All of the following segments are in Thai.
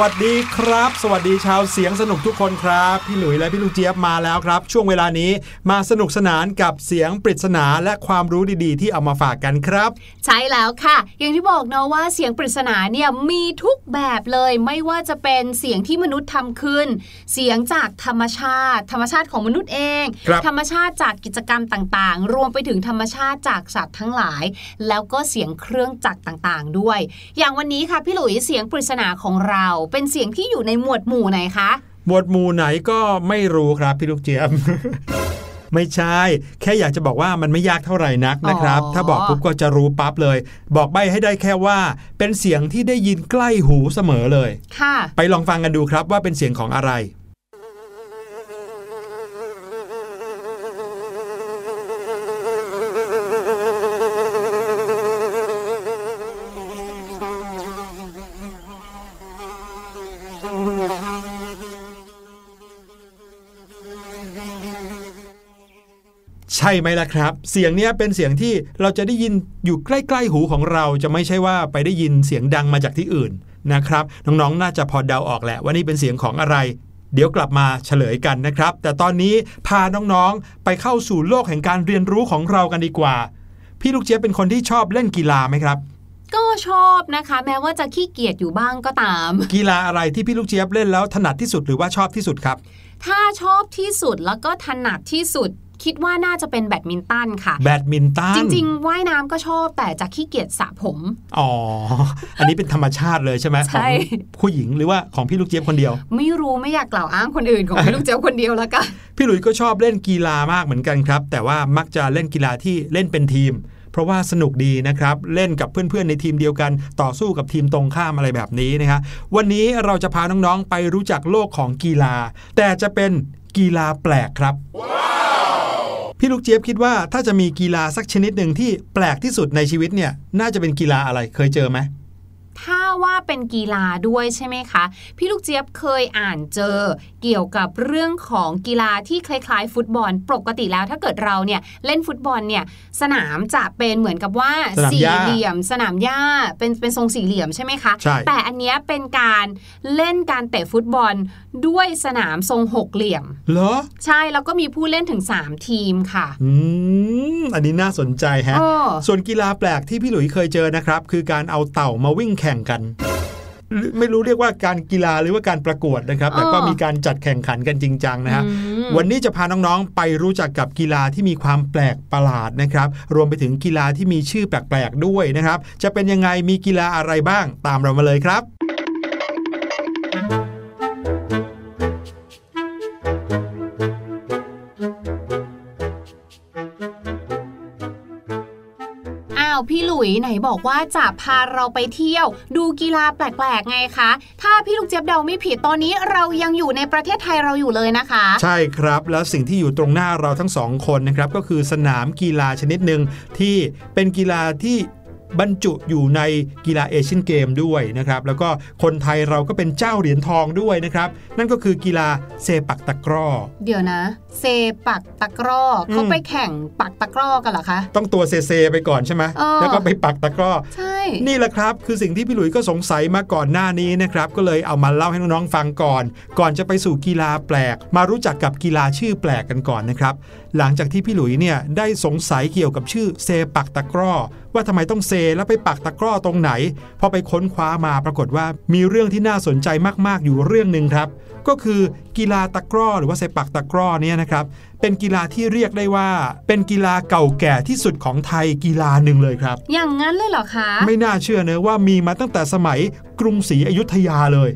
วัสดีครับ สวัสดีชาวเสียงสนุกทุกคนครับ พี่หลุยและพี่ลูกเจี๊ยบมาแล้วครับ ช่วงเวลานี้มาสนุกสนานกับเสียงปริศนาและความรู้ดีๆ ที่เอามาฝากกันครับ ใช่แล้วค่ะ อย่างที่บอกเนาะว่าเสียงปริศนาเนี่ยมีทุกแบบเลยไม่ว่าจะเป็นเสียงที่มนุษย์ทำขึ้น เสียงจากธรรมชาติ ธรรมชาติของมนุษย์เองครับธรรมชาติจากกิจกรรมต่างๆ รวมไปถึงธรรมชาติจากสัตว์ทั้งหลาย แล้วก็เสียงเครื่องจักรต่างๆ ด้วย อย่างวันนี้ค่ะพี่หลุยเสียงปริศนาของเราเป็นเสียงที่อยู่ในหมวดหมู่ไหนคะ หมวดหมู่ไหนก็ไม่รู้ครับพี่ลูกเจี๊ยบไม่ใช่ แค่อยากจะบอกว่ามันไม่ยากเท่าไหร่นักนะครับอ๋อถ้าบอกปุ๊บก็จะรู้ปั๊บเลย บอกใบให้ได้แค่ว่า เป็นเสียงที่ได้ยินใกล้หูเสมอเลย ค่ะ ไปลองฟังกันดูครับว่าเป็นเสียงของอะไร ช่ไหมล่ะครับ เสียงเนี้ยเป็นเสียงที่เราจะได้ยินอยู่ใกล้ ๆ หูของเราจะไม่ใช่ว่าไปได้ยินเสียงดังมาจากที่อื่นนะครับ น้องๆ น่าจะพอเดาออกแหละว่านี่เป็นเสียงของอะไร เดี๋ยวกลับมาเฉลยกันนะครับ แต่ตอนนี้พาน้องๆ ไปเข้าสู่โลกแห่งการเรียนรู้ของเรากันดีกว่า พี่ลูกเจี๊ยบเป็นคนที่ชอบเล่นกีฬาไหมครับ ก็ชอบนะคะ แม้ว่าจะขี้เกียจอยู่บ้างก็ตาม กีฬาอะไรที่พี่ลูกเจี๊ยบเล่นแล้วถนัดที่สุดหรือว่าชอบที่สุดครับ ถ้าชอบที่สุดแล้วก็ถนัดที่สุด คิดว่าน่าจะเป็นแบดมินตันค่ะแบดมินตันจริงๆว่ายน้ำก็ชอบแต่จะขี้เกียจสระผม อ๋อ อันนี้เป็นธรรมชาติเลยใช่ไหมใช่ของผู้หญิงหรือว่าของพี่ลูกเจี๊ยบคนเดียว ไม่รู้ไม่อยากกล่าวอ้างคนอื่นของพี่ลูกเจ้าคนเดียวแล้วกันพี่หลุยส์ก็ชอบเล่นกีฬามากเหมือนกันครับ แต่ว่ามักจะเล่นกีฬาที่เล่นเป็นทีมเพราะว่าสนุกดีนะครับ เล่นกับเพื่อนๆ ในทีมเดียวกัน ต่อสู้กับทีมตรงข้ามอะไรแบบนี้นะครับวันนี้เราจะพาน้องๆ ไปรู้จักโลกของกีฬา แต่จะเป็นกีฬาแปลกครับ พี่ลูกเจี๊ยบคิดว่าถ้าจะมีกีฬาสักชนิดหนึ่งที่แปลกที่สุดในชีวิตเนี่ยน่าจะเป็นกีฬาอะไรเคยเจอไหม ถ้าว่าเป็นกีฬาด้วยใช่ไหมคะ พี่ลูกเจี๊ยบเคยอ่านเจอเกี่ยวกับเรื่องของกีฬาที่คล้ายๆ ฟุตบอล ปกติแล้วถ้าเกิดเราเนี่ยเล่นฟุตบอลเนี่ยสนามจะเป็นเหมือนกับว่าสนามสี่หญ้าเหลี่ยม สนามหญ้าเป็นเป็นทรงสี่เหลี่ยมใช่ไหมคะใช่แต่อันเนี้ยเป็นการเล่นการเตะฟุตบอลด้วยสนามทรงหกเหลี่ยมเหรอใช่แล้วก็มีผู้เล่นถึง 3 ทีมค่ะอืมอันนี้น่าสนใจฮะเออส่วนกีฬาแปลกที่พี่หลุยเคยเจอนะครับคือการเอาเต่ามาวิ่งแข่งกันหรือไม่รู้เรียกว่าการกีฬาหรือว่าการประกวดนะครับ แต่ก็อ๋อมีการจัดแข่งขันกันจริงจังนะฮะอืมวันนี้จะพาน้องๆไปรู้จักกับกีฬาที่มีความแปลกประหลาดนะครับ รวมไปถึงกีฬาที่มีชื่อแปลกๆด้วยนะครับ จะเป็นยังไงมีกีฬาอะไรบ้างตามเรามาเลยครับ ยไหนบอกว่าจะพาเราไปเที่ยว ดูกีฬาแปลกๆไงคะ ถ้าพี่ลูกเจี๊ยบเดาไม่ผิดตอนนี้เรายังอยู่ในประเทศไทยเราอยู่เลยนะคะ ใช่ครับ แล้วสิ่งที่อยู่ตรงหน้าเราทั้งสองคนนะครับก็คือสนามกีฬาชนิดหนึ่งที่เป็นกีฬาที่บรรจุอยู่ในกีฬาเอเชียนเกมด้วยนะครับ แล้วก็คนไทยเราก็เป็นเจ้าเหรียญทองด้วยนะครับ นั่นก็คือกีฬาเซปักตะกร้อ เดี๋ยวนะ เซปักตะกร้อเขาอืมไปแข่งปักตะกร้อกันเหรอคะ ต้องตัวเซเซไปก่อนใช่ไหมเออแล้วก็ไปปักตะกร้อใช่นี่แหละครับ คือสิ่งที่พี่หลุยส์ก็สงสัยมาก่อนหน้านี้นะครับ ก็เลยเอามาเล่าให้น้องๆฟังก่อน ก่อนจะไปสู่กีฬาแปลก มารู้จักกับกีฬาชื่อแปลกกันก่อนนะครับหลังจากที่พี่หลุยส์เนี่ยได้สงสัยเกี่ยวกับชื่อเซปักตะกร้อว่าทำไมต้องเซแล้วไปปักตะกร้อตรงไหนพอไปค้นคว้ามาปรากฏว่ามีเรื่องที่น่าสนใจมากๆอยู่เรื่องหนึ่งครับ ก็คือกีฬาตะกร้อหรือว่าเซปักตะกร้อเนี่ยนะครับเป็นกีฬาที่เรียกได้ว่า เป็นกีฬาเก่าแก่ที่สุดของไทยกีฬาหนึ่งเลยครับ อย่างนั้นเลยเหรอคะ ไม่น่าเชื่อเนอะว่ามีมาตั้งแต่สมัยกรุงศรีอยุธยาเลย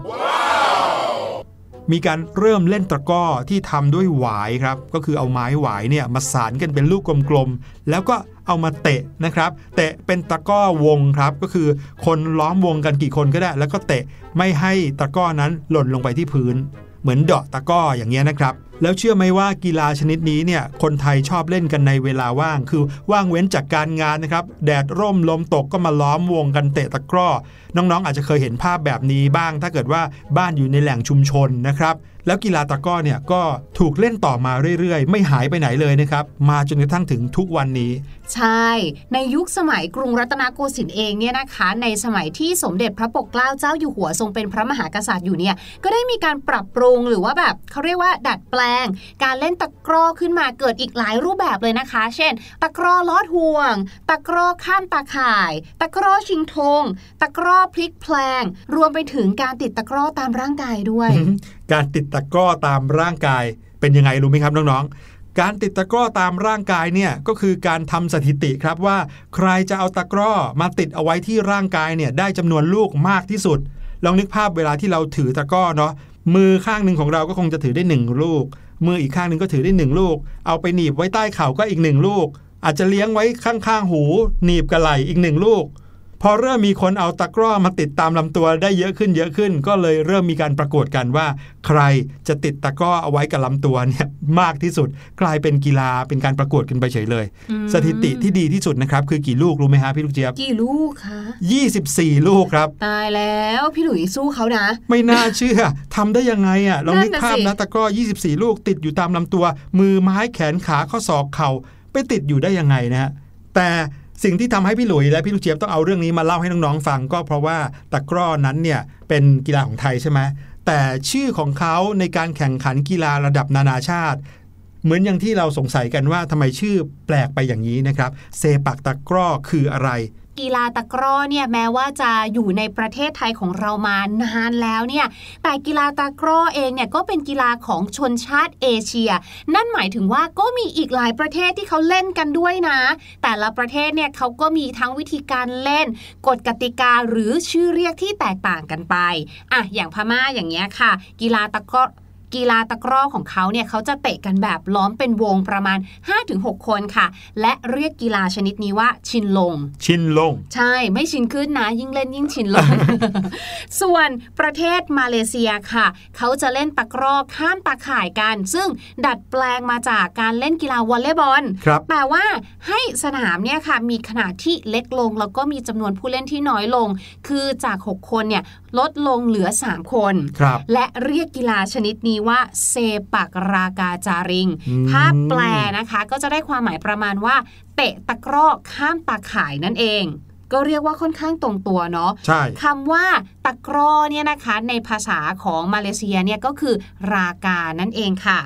มีการเริ่มเล่นตะกร้อที่ทำด้วยหวายครับ ก็คือเอาไม้หวายเนี่ยมาสานกันเป็นลูกกลมๆแล้วก็ เอามาเตะนะครับเตะเป็นตะก้อวงครับก็คือคนล้อมวงกันกี่คนก็ได้ แล้วก็เตะไม่ให้ตะก้อนั้นหล่นลงไปที่พื้น เหมือนเดาะตะก้ออย่างเงี้ยนะครับแล้วเชื่อไหมว่ากีฬาชนิดนี้เนี่ยคนไทยชอบเล่นกันในเวลาว่าง คือว่างเว้นจากการงานนะครับ แดดร่มลมตกก็มาล้อมวงกันเตะตะกร้อ น้องๆ อาจจะเคยเห็นภาพแบบนี้บ้าง ถ้าเกิดว่าบ้านอยู่ในแหล่งชุมชนนะครับ แล้วกีฬาตะกร้อเนี่ยก็ถูกเล่นต่อมาเรื่อยๆ ไม่หายไปไหนเลยนะครับ มาจนกระทั่งถึงทุกวันนี้ ใช่ ในยุคสมัยกรุงรัตนโกสินทร์เองเนี่ยนะคะ ในสมัยที่สมเด็จพระปกเกล้าเจ้าอยู่หัวทรงเป็นพระมหากษัตริย์อยู่เนี่ยก็ได้มีการปรับปรุงหรือว่าแบบเขาเรียกว่า ดัดแปลง การเล่นตะกร้อขึ้นมาเกิดอีกหลายรูปแบบเลยนะคะ เช่น ตะกร้อลอดห่วง ตะกร้อข้ามตาข่าย ตะกร้อชิงธงตะกร้อพลิกแพลง รวมไปถึงการติดตะกร้อตามร่างกายด้วย การติดตะกร้อตามร่างกายเป็นยังไงรู้ไหมครับน้องๆ การติดตะกร้อตามร่างกายเนี่ยก็คือการทำสถิติครับว่า ใครจะเอาตะกร้อมาติดเอาไว้ที่ร่างกายเนี่ยได้จำนวนลูกมากที่สุด ลองนึกภาพเวลาที่เราถือตะกร้อเนาะมือข้างหนึ่งของเราก็คงจะถือได้หนึ่งลูก มืออีกข้างหนึ่งก็ถือได้หนึ่งลูก เอาไปหนีบไว้ใต้เข่าก็อีกหนึ่งลูก อาจจะเลี้ยงไว้ข้างๆหู หนีบกระไหลอีกหนึ่งลูก พอเริ่มมีคนเอาตะกร้อมาติดตามลำตัวได้เยอะขึ้นเยอะขึ้น ก็เลยเริ่มมีการประกวดกันว่า ใครจะติดตะกร้อเอาไว้กับลำตัวเนี่ยมากที่สุด กลายเป็นกีฬาเป็นการประกวดกันไปเฉยเลยอืมสถิติที่ดีที่สุดนะครับ คือกี่ลูกรู้ไหมฮะพี่ลูกเจี๊ยบกี่ลูกคะ24 ลูกครับ ตายแล้วพี่หลุยสู้เขานะ ไม่น่าเชื่อทำได้ยังไงอะลองนึกนั่นน่ะภาพสินะตะกร้อ 24 ลูกติดอยู่ตามลำตัว มือไม้แขนขาข้อศอกเข่าไปติดอยู่ได้ยังไงนะฮะแต่ สิ่งที่ทำให้พี่หลุยและพี่ลูกเจี๊ยบต้องเอาเรื่องนี้มาเล่าให้น้องๆฟัง ก็เพราะว่าตะกร้อนั้นเนี่ยเป็นกีฬาของไทยใช่ไหมแต่ชื่อของเขาในการแข่งขันกีฬาระดับนานาชาติ เหมือนอย่างที่เราสงสัยกันว่าทำไมชื่อแปลกไปอย่างนี้นะครับ เซปักตะกร้อคืออะไร กีฬาตะกร้อเนี่ยแม้ว่าจะอยู่ในประเทศไทยของเรามานานแล้วเนี่ยแต่กีฬาตะกร้อเองเนี่ยก็เป็นกีฬาของชนชาติเอเชีย นั่นหมายถึงว่าก็มีอีกหลายประเทศที่เขาเล่นกันด้วยนะ แต่ละประเทศเนี่ยเขาก็มีทั้งวิธีการเล่น กฎกติกาหรือชื่อเรียกที่แตกต่างกันไปอะอย่างพม่าอย่างเงี้ยค่ะ กีฬาตะกร้อ กีฬาตะกร้อของเขาเนี่ยเขาจะเตะกันแบบล้อมเป็นวงประมาณ 5-6 คนค่ะ และเรียกกีฬาชนิดนี้ว่าชินลง ชินลง ใช่ไม่ชินขึ้นนะ ยิ่งเล่นยิ่งชินลง ส่วนประเทศมาเลเซียค่ะ เขาจะเล่นตะกร้อข้ามตาข่ายกัน ซึ่งดัดแปลงมาจากการเล่นกีฬาวอลเลย์บอลครับแต่ว่าให้สนามเนี่ยค่ะมีขนาดที่เล็กลง แล้วก็มีจำนวนผู้เล่นที่น้อยลง คือจาก 6 คนเนี่ยลดลงเหลือ 3 คนครับและเรียกกีฬาชนิดนี้ว่าเซปักรากาจาริงอืมถ้าแปลนะคะก็จะได้ความหมายประมาณว่า เตะตะกร้อข้ามตาข่ายนั่นเองก็เรียกว่าค่อนข้างตรงตัวเนาะใช่คำว่าตะกร้อเนี่ยนะคะ ในภาษาของมาเลเซียเนี่ยก็คือรากานั่นเองค่ะ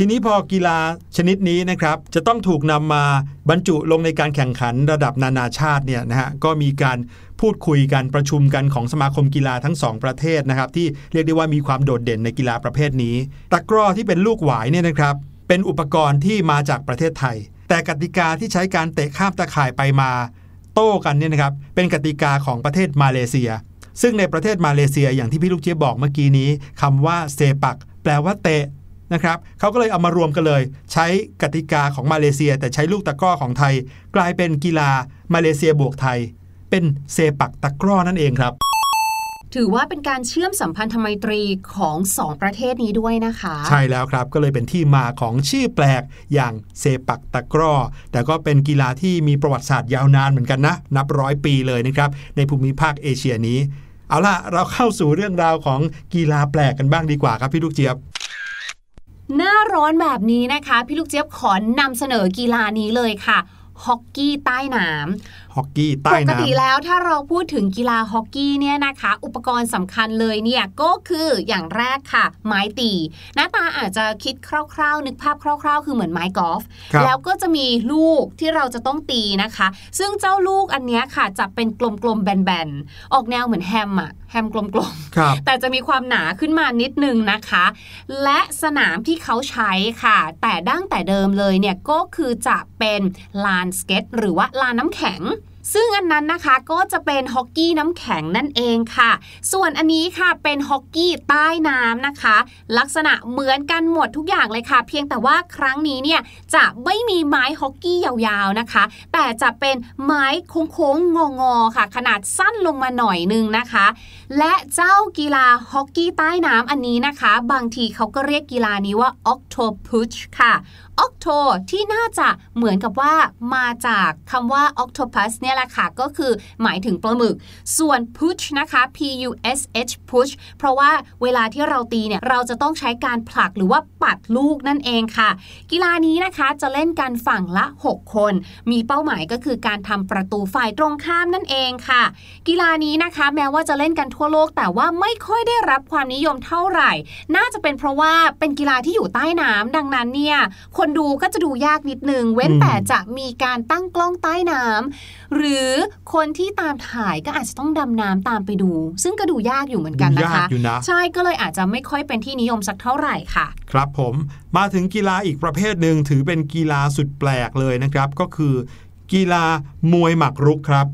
ทีนี้พอกีฬาชนิดนี้นะครับจะต้องถูกนำมาบรรจุลงในการแข่งขันระดับนานาชาติเนี่ยนะฮะก็มีการพูดคุยกันประชุมกันของสมาคมกีฬาทั้งสองประเทศนะครับที่เรียกได้ว่ามีความโดดเด่นในกีฬาประเภทนี้ ตะกร้อที่เป็นลูกหวายเนี่ยนะครับเป็นอุปกรณ์ที่มาจากประเทศไทย แต่กติกาที่ใช้การเตะข้ามตะข่ายไปมา โต้กันเนี่ยนะครับเป็นกติกาของประเทศมาเลเซีย ซึ่งในประเทศมาเลเซียอย่างที่พี่ลูกเจี๊ยบบอกเมื่อกี้นี้คำว่าเซปัก แปลว่าเตะ นะครับเขาก็เลยเอามารวมกันเลย ใช้กติกาของมาเลเซีย แต่ใช้ลูกตะกร้อของไทย กลายเป็นกีฬามาเลเซียบวกไทย เป็นเซปักตะกร้อนั่นเองครับ ถือว่าเป็นการเชื่อมสัมพันธไมตรีของสองประเทศนี้ด้วยนะคะ ใช่แล้วครับก็เลยเป็นที่มาของชื่อแปลกอย่างเซปักตะกร้อ แต่ก็เป็นกีฬาที่มีประวัติศาสตร์ยาวนานเหมือนกันนะ นับร้อยปีเลยนะครับในภูมิภาคเอเชียนี้ เอาล่ะเราเข้าสู่เรื่องราวของกีฬาแปลกกันบ้างดีกว่าครับพี่ลูกเจี๊ยบ หน้าร้อนแบบนี้นะคะ พี่ลูกเจี๊ยบขอนำเสนอกีฬานี้เลยค่ะฮอกกี้ใต้น้ำ ฮอกกี้ใต้ปกน้ำติแล้วถ้าเราพูดถึงกีฬาฮอกกี้เนี่ยนะคะ อุปกรณ์สำคัญเลยเนี่ยก็คืออย่างแรกค่ะ ไม้ตี หน้าตาอาจจะคิดคร่าวๆ นึกภาพคร่าวๆ คือเหมือนไม้กอล์ฟแล้วก็จะมีลูกที่เราจะต้องตีนะคะ ซึ่งเจ้าลูกอันนี้ค่ะจะเป็นกลมๆแบนๆออกแนวเหมือนแฮมอะแฮมกลมๆแต่จะมีความหนาขึ้นมานิดนึงนะคะ และสนามที่เขาใช้ค่ะ แต่ดั้งแต่เดิมเลยเนี่ยก็คือจะเป็นลานสเก็ตหรือว่าลานน้ำแข็ง ซึ่งอันนั้นนะคะก็จะเป็นฮอกกี้น้ำแข็งนั่นเองค่ะ ส่วนอันนี้ค่ะเป็นฮอกกี้ใต้น้ำนะคะ ลักษณะเหมือนกันหมดทุกอย่างเลยค่ะ เพียงแต่ว่าครั้งนี้เนี่ยจะไม่มีไม้ฮอกกี้ยาวๆนะคะ แต่จะเป็นไม้โค้งๆงอๆค่ะ ขนาดสั้นลงมาหน่อยนึงนะคะ และเจ้ากีฬาฮอกกี้ใต้น้ำอันนี้นะคะ บางทีเขาก็เรียกกีฬานี้ว่า octopus ค่ะ octo ที่น่าจะเหมือนกับว่ามาจากคำว่า octopus เนี่ยแหละค่ะ ก็คือหมายถึงปลาหมึก ส่วน push นะคะ p u s h push เพราะว่าเวลาที่เราตีเนี่ย เราจะต้องใช้การผลักหรือว่าปัดลูกนั่นเองค่ะ กีฬานี้นะคะจะเล่นกันฝั่งละ 6 คน มีเป้าหมายก็คือการทำประตูฝ่ายตรงข้ามนั่นเองค่ะ กีฬานี้นะคะแม้ว่าจะเล่นกันทั่วโลก แต่ว่าไม่ค่อยได้รับความนิยมเท่าไหร่ น่าจะเป็นเพราะว่าเป็นกีฬาที่อยู่ใต้น้ำดังนั้นเนี่ยคนดูก็จะดูยากนิดนึง เว้นอืมแต่จะมีการตั้งกล้องใต้น้ำหรือคนที่ตามถ่ายก็อาจจะต้องดำน้ำตามไปดู ซึ่งก็ดูยากอยู่เหมือนกันนะยากคะอยู่นะใช่ก็เลยอาจจะไม่ค่อยเป็นที่นิยมสักเท่าไหร่ค่ะ ครับผมมาถึงกีฬาอีกประเภทหนึ่งถือเป็นกีฬาสุดแปลกเลยนะครับ ก็คือ กีฬามวยหมากรุกครับ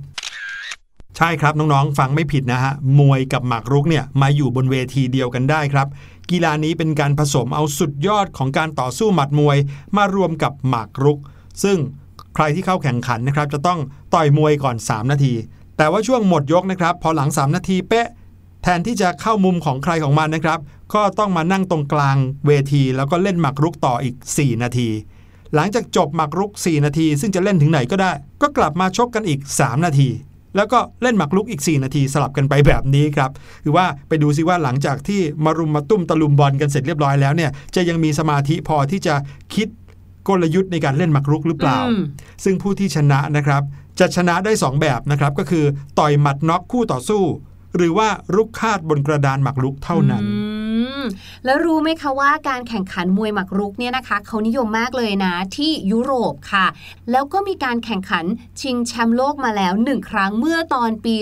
ใช่ครับน้องๆ ฟังไม่ผิดนะฮะมวยกับหมากรุกเนี่ยมาอยู่บนเวทีเดียวกันได้ครับ กีฬานี้เป็นการผสมเอาสุดยอดของการต่อสู้หมัดมวย มารวมกับหมากรุก ซึ่งใครที่เข้าแข่งขันนะครับ จะต้องต่อยมวยก่อน 3 นาที แต่ว่าช่วงหมดยกนะครับ พอหลัง 3 นาทีเป๊ะ แทนที่จะเข้ามุมของใครของมันนะครับ ก็ต้องมานั่งตรงกลางเวที แล้วก็เล่นหมากรุกต่ออีก 4 นาที หลังจากจบหมากรุก 4 นาที ซึ่งจะเล่นถึงไหนก็ได้ ก็กลับมาชกกันอีก 3 นาที แล้วก็เล่นหมากรุกอีก 4 นาทีสลับกันไปแบบนี้ครับคือว่าไปดูซิว่าหลังจากที่มารุมมาตุ้มตะลุมบอลกันเสร็จเรียบร้อยแล้วเนี่ยจะยังมีสมาธิพอที่จะคิดกลยุทธ์ในการเล่นหมากรุกหรือเปล่าอืมซึ่งผู้ที่ชนะนะครับ จะชนะได้ 2 แบบนะครับ ก็คือต่อยหมัดน็อกคู่ต่อสู้ หรือว่ารุกคาดบนกระดานหมากรุกเท่านั้นอืม แล้วรู้ไหมคะว่าการแข่งขันมวยหมากรุกเนี่ยนะคะเขานิยมมากเลยนะที่ยุโรปค่ะ แล้วก็มีการแข่งขันชิงแชมป์โลกมาแล้วหนึ่งครั้งเมื่อตอนปี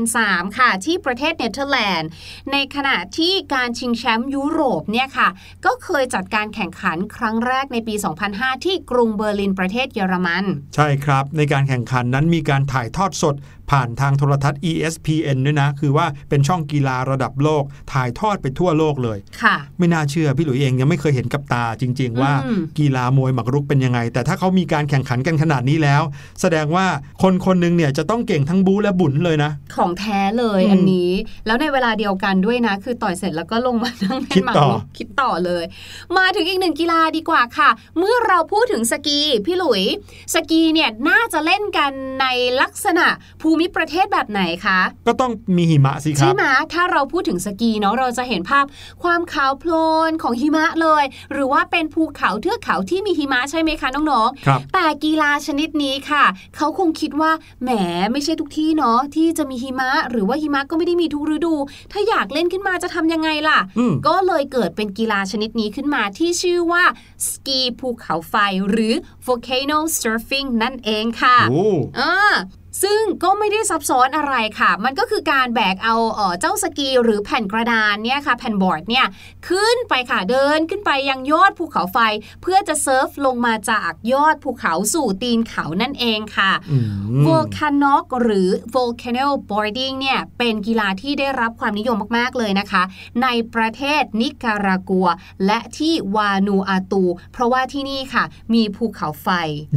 2003 ค่ะ ที่ประเทศเนเธอร์แลนด์ ในขณะที่การชิงแชมป์ยุโรปเนี่ยค่ะ ก็เคยจัดการแข่งขันครั้งแรกในปี 2005 ที่กรุงเบอร์ลินประเทศเยอรมัน ใช่ครับ ในการแข่งขันนั้นมีการถ่ายทอดสด ผ่านทางโทรทัศน์ ESPN ด้วยนะ คือว่าเป็นช่องกีฬาระดับโลก ถ่ายทอดไปทั่วโลกเลย ค่ะ ไม่น่าเชื่อพี่หลุยเองยังไม่เคยเห็นกับตาจริง ๆ ว่าอืมกีฬามวยหมากรุกเป็นยังไง แต่ถ้าเขามีการแข่งขันกันขนาดนี้แล้ว แสดงว่าคนคนหนึงเนี่ยจะต้องเก่งทั้งบู๊และบุญเลยนะ ของแท้เลยอืมอันนี้ แล้วในเวลาเดียวกันด้วยนะ คือต่อยเสร็จแล้วก็ลงมานั่งเล่คินดหมากต่อรุกคิดต่อเลย มาถึงอีกหนึ่งกีฬาดีกว่าค่ะ เมื่อเราพูดถึงสกีพี่หลุย สกีเนี่ยน่าจะเล่นกันในลักษณะภูมิประเทศแบบไหนคะ ก็ต้องมีหิมะสิคใช่รับไหมถ้าเราพูดถึงสกีเนาะเราจะเห็นภาพความขาวโพลนของหิมะเลย หรือว่าเป็นภูเขาเทือกเขาที่มีหิมะใช่ไหมคะน้องๆครับแต่กีฬาชนิดนี้ค่ะ เขาคงคิดว่าแหมไม่ใช่ทุกที่เนาะที่จะมีหิมะ หรือว่าหิมะก็ไม่ได้มีทุกฤดู ถ้าอยากเล่นขึ้นมาจะทำยังไงล่ะอืมก็เลยเกิดเป็นกีฬาชนิดนี้ขึ้นมาที่ชื่อว่าสกีภูเขาไฟหรือ volcano surfing นั่นเองค่ะโอ้อ่า ซึ่งก็ไม่ได้ซับซ้อนอะไรค่ะ มันก็คือการแบกเอาเอ่อเจ้าสกีหรือแผ่นกระดานเนี่ยค่ะแผ่นบอร์ดเนี่ยขึ้นไปค่ะเดินขึ้นไปยังยอดภูเขาไฟ เพื่อจะเซิร์ฟลงมาจากยอดภูเขาสู่ตีนเขานั่นเองค่ะอืม Volcanic หรือ Volcano Boarding เนี่ยเป็นกีฬาที่ได้รับความนิยมมาก ๆ เลยนะคะ ในประเทศนิการากัว และที่วานูอาตู เพราะว่าที่นี่ค่ะ มีภูเขาไฟ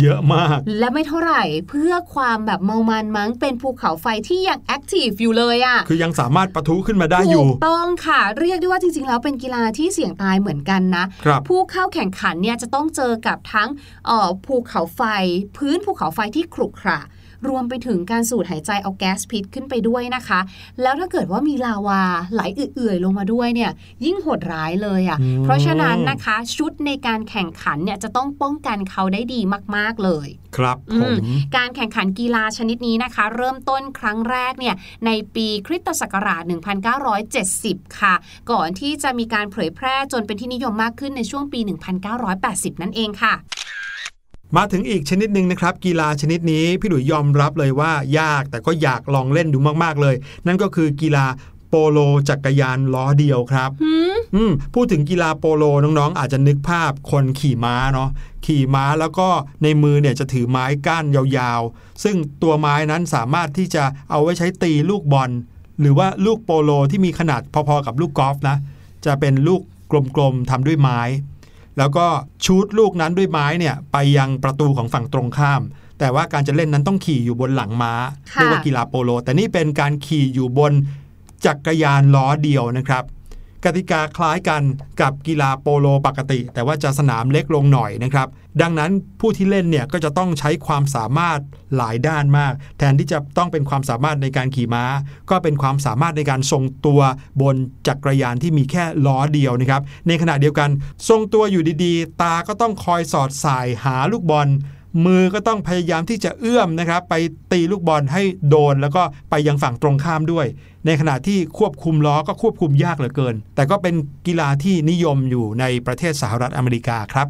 เยอะมาก และไม่เท่าไหร่เพื่อความแบบเมามันมั้งเป็นภูเขาไฟที่ยัง active อยู่เลยอะค่ะคือยังสามารถปะทุขึ้นมาได้อถูยู่กต้องค่ะ เรียกได้ว่าจริงๆแล้วเป็นกีฬาที่เสี่ยงตายเหมือนกันนะครับผู้เข้าแข่งขันเนี่ยจะต้องเจอกับทั้งเอ่อภูเขาไฟ พื้นภูเขาไฟที่ขรุขระ รวมไปถึงการสูดหายใจเอาแก๊สพิษขึ้นไปด้วยนะคะ แล้วถ้าเกิดว่ามีลาวาไหลเอื่อยๆ ลงมาด้วยเนี่ยยิ่งโหดร้ายเลยอะ่ะอืมเพราะฉะนั้นนะคะชุดในการแข่งขันเนี่ยจะต้องป้องกันเขาได้ดีมากๆเลย ครับอืผมมการแข่งขันกีฬาชนิดนี้นะคะ เริ่มต้นครั้งแรกเนี่ยในปีคริสตศักราช 1970 ค่ะ ก่อนที่จะมีการเผยแพร่จนเป็นที่นิยมมากขึ้นในช่วงปี 1980 นั่นเองค่ะ มาถึงอีกชนิดหนึ่งนะครับ กีฬาชนิดนี้พี่หลุยยอมรับเลยว่ายากแต่ก็อยากลองเล่นดูมากๆเลย นั่นก็คือกีฬาโปโลจักรยานล้อเดียวครับหืมอืมพูดถึงกีฬาโปโลน้องๆ อาจจะนึกภาพคนขี่ม้าเนาะขี่ม้าแล้วก็ในมือเนี่ยจะถือไม้ก้านยาวๆ ซึ่งตัวไม้นั้นสามารถที่จะเอาไว้ใช้ตีลูกบอล หรือว่าลูกโปโลที่มีขนาดพอๆกับลูกกอล์ฟนะ จะเป็นลูกกลมๆทำด้วยไม้ แล้วก็ชูดลูกนั้นด้วยไม้เนี่ยไปยังประตูของฝั่งตรงข้าม แต่ว่าการจะเล่นนั้นต้องขี่อยู่บนหลังม้าค่ะเรียกว่ากีฬาโปโล แต่นี่เป็นการขี่อยู่บนจักรยานล้อเดียวนะครับ กติกาคล้ายกันกับกีฬาโปโลปกติ แต่ว่าจะสนามเล็กลงหน่อยนะครับ ดังนั้นผู้ที่เล่นเนี่ยก็จะต้องใช้ความสามารถหลายด้านมาก แทนที่จะต้องเป็นความสามารถในการขี่ม้า ก็เป็นความสามารถในการทรงตัวบนจักรยานที่มีแค่ล้อเดียวนะครับ ในขณะเดียวกัน ทรงตัวอยู่ดีๆ ตาก็ต้องคอยสอดสายหาลูกบอล มือก็ต้องพยายามที่จะเอื้อมนะครับ ไปตีลูกบอลให้โดนแล้วก็ไปยังฝั่งตรงข้ามด้วย ในขณะที่ควบคุมล้อก็ควบคุมยากเหลือเกิน แต่ก็เป็นกีฬาที่นิยมอยู่ในประเทศสหรัฐอเมริกาครับ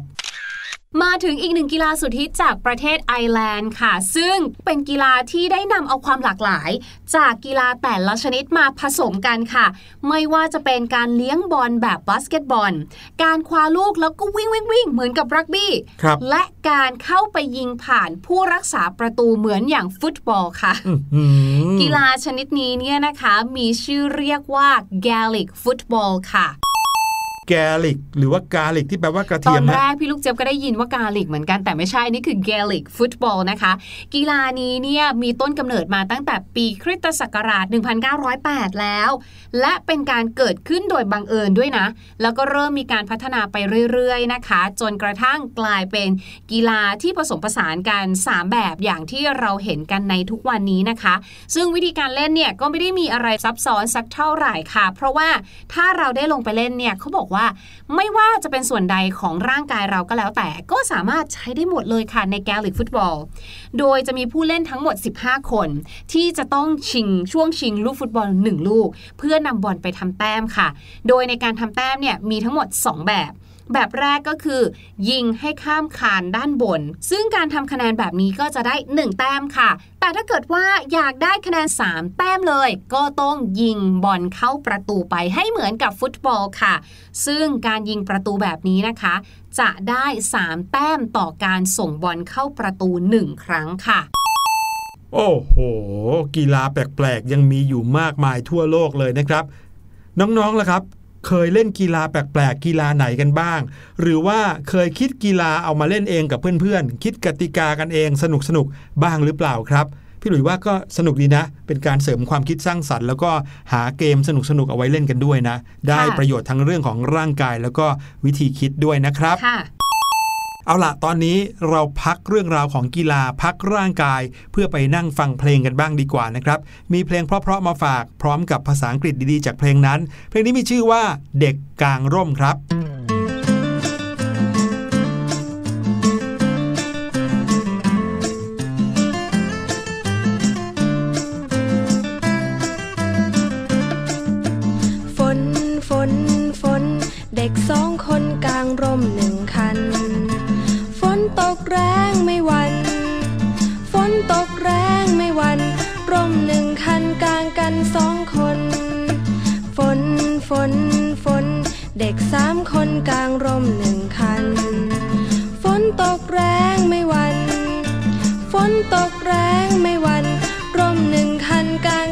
มาถึงอีกหนึ่งกีฬาสุดฮิตจากประเทศไอร์แลนด์ค่ะ ซึ่งเป็นกีฬาที่ได้นำเอาความหลากหลาย จากกีฬาแต่ละชนิดมาผสมกันค่ะ ไม่ว่าจะเป็นการเลี้ยงบอลแบบบาสเกตบอล การคว้าลูกแล้วก็วิ่งวิ่งวิ่งเหมือนกับรักบี้ครับและการเข้าไปยิงผ่านผู้รักษาประตูเหมือนอย่างฟุตบอลค่ะอื้อหือกีฬาชนิดนี้เนี่ยนะคะมีชื่อเรียกว่า Gaelic Football ค่ะ Gaelic หรือว่ากาลิกที่แปลว่ากระตเทีอยมนนะแรกพี่ลูกเจี๊ยบก็ได้ยินว่า garlic เหมือนกันแต่ไม่ใช่นี่คือ Gaelic Football นะคะ กีฬานี้เนี่ยมีต้นกำเนิดมาตั้งแต่ปีคริสตศักราช 1908 แล้ว และเป็นการเกิดขึ้นโดยบังเอิญด้วยนะ แล้วก็เริ่มมีการพัฒนาไปเรื่อยๆนะคะ จนกระทั่งกลายเป็นกีฬาที่ผสมผสานกัน 3 แบบอย่างที่เราเห็นกันในทุกวันนี้นะคะ ซึ่งวิธีการเล่นเนี่ยก็ไม่ได้มีอะไรซับซ้อนสักเท่าไหร่ค่ะ เพราะว่าถ้าเราได้ลงไปเล่นเนี่ยเขาบอกว่า ไม่ว่าจะเป็นส่วนใดของร่างกายเราก็แล้วแต่ก็สามารถใช้ได้หมดเลยค่ะในแกลิกฟุตบอล โดยจะมีผู้เล่นทั้งหมด 15 คน ที่จะต้องชิงช่วงชิงลูกฟุตบอล 1 ลูก เพื่อนำบอลไปทำแต้มค่ะ โดยในการทำแต้มเนี่ยมีทั้งหมด 2 แบบ แบบแรกก็คือ ยิงให้ข้ามคานด้านบน ซึ่งการทำคะแนนแบบนี้ก็จะได้ 1 แต้มค่ะ แต่ถ้าเกิดว่าอยากได้คะแนน 3 แต้มเลย ก็ต้องยิงบอลเข้าประตูไปให้เหมือนกับฟุตบอลค่ะ ซึ่งการยิงประตูแบบนี้นะคะ จะได้ 3 แต้มต่อการส่งบอลเข้าประตู 1 ครั้งค่ะโอ้โห กีฬาแปลกๆ ยังมีอยู่มากมายทั่วโลกเลยนะครับ น้องๆล่ะครับ เคยเล่นกีฬาแปลกๆกีฬาไหนกันบ้าง หรือว่าเคยคิดกีฬาเอามาเล่นเองกับเพื่อนๆ คิดกติกากันเองสนุกๆบ้างหรือเปล่าครับ พี่หลุยว่าก็สนุกดีนะ เป็นการเสริมความคิดสร้างสรรค์แล้วก็หาเกมสนุกๆเอาไว้เล่นกันด้วยนะ ได้ประโยชน์ทั้งเรื่องของร่างกายแล้วก็วิธีคิดด้วยนะครับค่ะ เอาล่ะตอนนี้เราพักเรื่องราวของกีฬาพักร่างกาย เพื่อไปนั่งฟังเพลงกันบ้างดีกว่านะครับ มีเพลงเพราะๆมาฝากพร้อมกับภาษาอังกฤษดีๆ จากเพลงนั้น เพลงนี้มีชื่อว่าเด็กกลางร่มครับฝนฝนฝนเด็กสองคนกลางร่มหนึ่งคัน ตกแรงไม่หวันฝนตกแรงไม่หวันร่มหนึ่งคันกลางกันสองคน ฝนฝนฝน เด็กสามคนกลางร่มหนึ่งคัน ฝนตกแรงไม่หวันฝนตกแรงไม่หวันร่มหนึ่งคันกลาง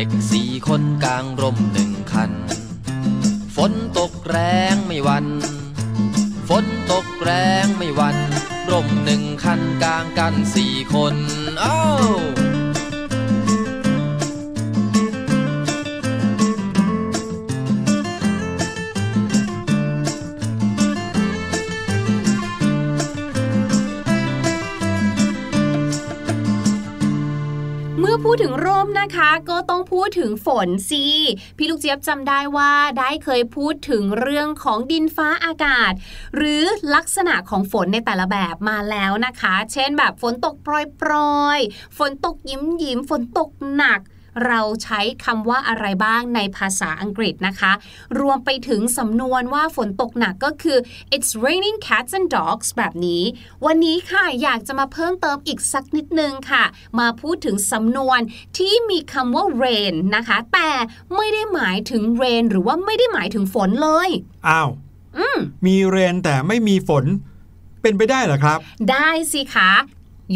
ด็กสี่คนกลางร่มหนึ่งคัน ฝนตกแรงไม่วัน ฝนตกแรงไม่วัน ร่มหนึ่งคันกลางกันสี่คน เอ้า พูดถึงร่มนะคะ ก็ต้องพูดถึงฝนสิพี่ลูกเจี๊ยบจำได้ว่าได้เคยพูดถึงเรื่องของดินฟ้าอากาศ หรือลักษณะของฝนในแต่ละแบบมาแล้วนะคะ เช่นแบบฝนตกปรอยๆ ฝนตกยิ้มยิ้มฝนตกหนัก เราใช้คำว่าอะไรบ้างในภาษาอังกฤษนะคะ รวมไปถึงสำนวนว่าฝนตกหนักก็คือ it's raining cats and dogs แบบนี้ วันนี้ค่ะอยากจะมาเพิ่มเติมอีกสักนิดนึงค่ะ มาพูดถึงสำนวนที่มีคำว่า rain นะคะ แต่ไม่ได้หมายถึง rain หรือว่าไม่ได้หมายถึงฝนเลย อ้าวอืมมีเรนแต่ไม่มีฝน เป็นไปได้เหรอครับ ได้สิคะ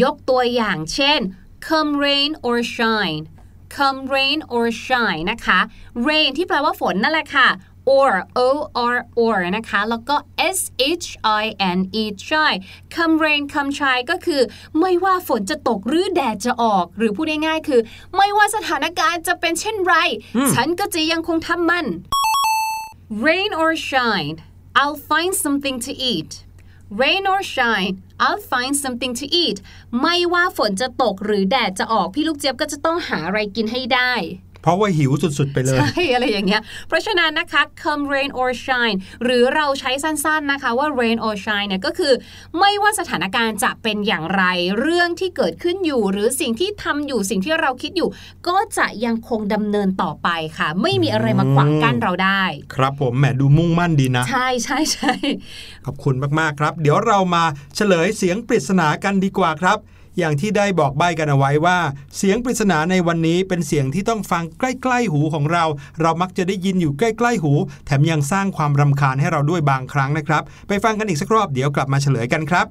ยกตัวอย่างเช่น come rain or shine come rain or shine นะคะ rain ที่แปลว่าฝนนั่นแหละค่ะ or o r or นะคะ แล้วก็ s h i n e shine come rain come shine ก็คือ ไม่ว่าฝนจะตกหรือแดดจะออก หรือพูดง่ายๆคือ ไม่ว่าสถานการณ์จะเป็นเช่นไร ฉันก็จะยังคงทำมัน rain or shine I'll find something to eat rain or shine I'll find something to eat ไม่ว่าฝนจะตกหรือแดดจะออกพี่ลูกเจี๊ยบก็จะต้องหาอะไรกินให้ได้ เพราะว่าหิวสุด ๆ ไปเลย ใช่ อะไรอย่างเงี้ย เพราะฉะนั้นนะคะ come rain or shine หรือเราใช้สั้น ๆ นะคะว่า rain or shine เนี่ยก็คือ ไม่ว่าสถานการณ์จะเป็นอย่างไร เรื่องที่เกิดขึ้นอยู่ หรือสิ่งที่ทำอยู่สิ่งที่เราคิดอยู่ ก็จะยังคงดำเนินต่อไปค่ะ ไม่มีอะไรมาขวางกั้นเราได้ ครับผมแหมดูมุ่งมั่นดีนะ ใช่ใช่ใช่ขอบคุณมากๆครับ เดี๋ยวเรามาเฉลยเสียงปริศนากันดีกว่าครับ อย่างที่ได้บอกใบ้กันเอาไว้ว่า เสียงปริศนาในวันนี้เป็นเสียงที่ต้องฟังใกล้ ๆ หูของเรา เรามักจะได้ยินอยู่ใกล้ ๆ หู แถมยังสร้างความรำคาญให้เราด้วยบางครั้งนะครับ ไปฟังกันอีกสักรอบเดี๋ยวกลับมาเฉลยกันครับ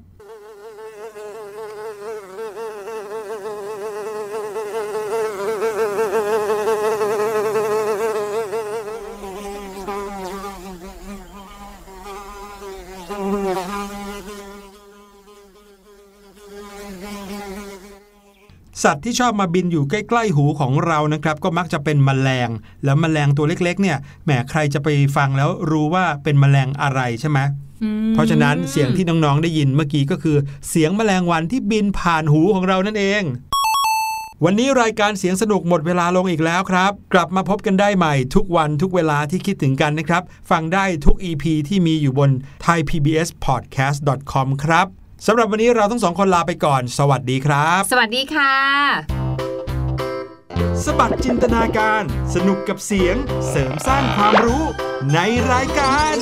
สัตว์ที่ชอบมาบินอยู่ใกล้ ๆ หูของเรานะครับ ก็มักจะเป็นแมลง แล้วแมลงตัวเล็ก ๆ เนี่ยแหมใครจะไปฟังแล้วรู้ว่าเป็นแมลงอะไรใช่ไหมเพราะฉะนั้นเสียงที่น้อง ๆ ได้ยินเมื่อกี้ก็คือ เสียงแมลงวันที่บินผ่านหูของเรานั่นเอง วันนี้รายการเสียงสนุกหมดเวลาลงอีกแล้วครับ กลับมาพบกันได้ใหม่ทุกวันทุกเวลาที่คิดถึงกันนะครับ ฟังได้ทุก EP ที่มีอยู่บน thaipbspodcast.com ครับ สำหรับวันนี้เราทั้งสองคนลาไปก่อน สวัสดีครับ สวัสดีค่ะ สบัดจินตนาการ สนุกกับเสียง เสริมสร้างความรู้ในรายการ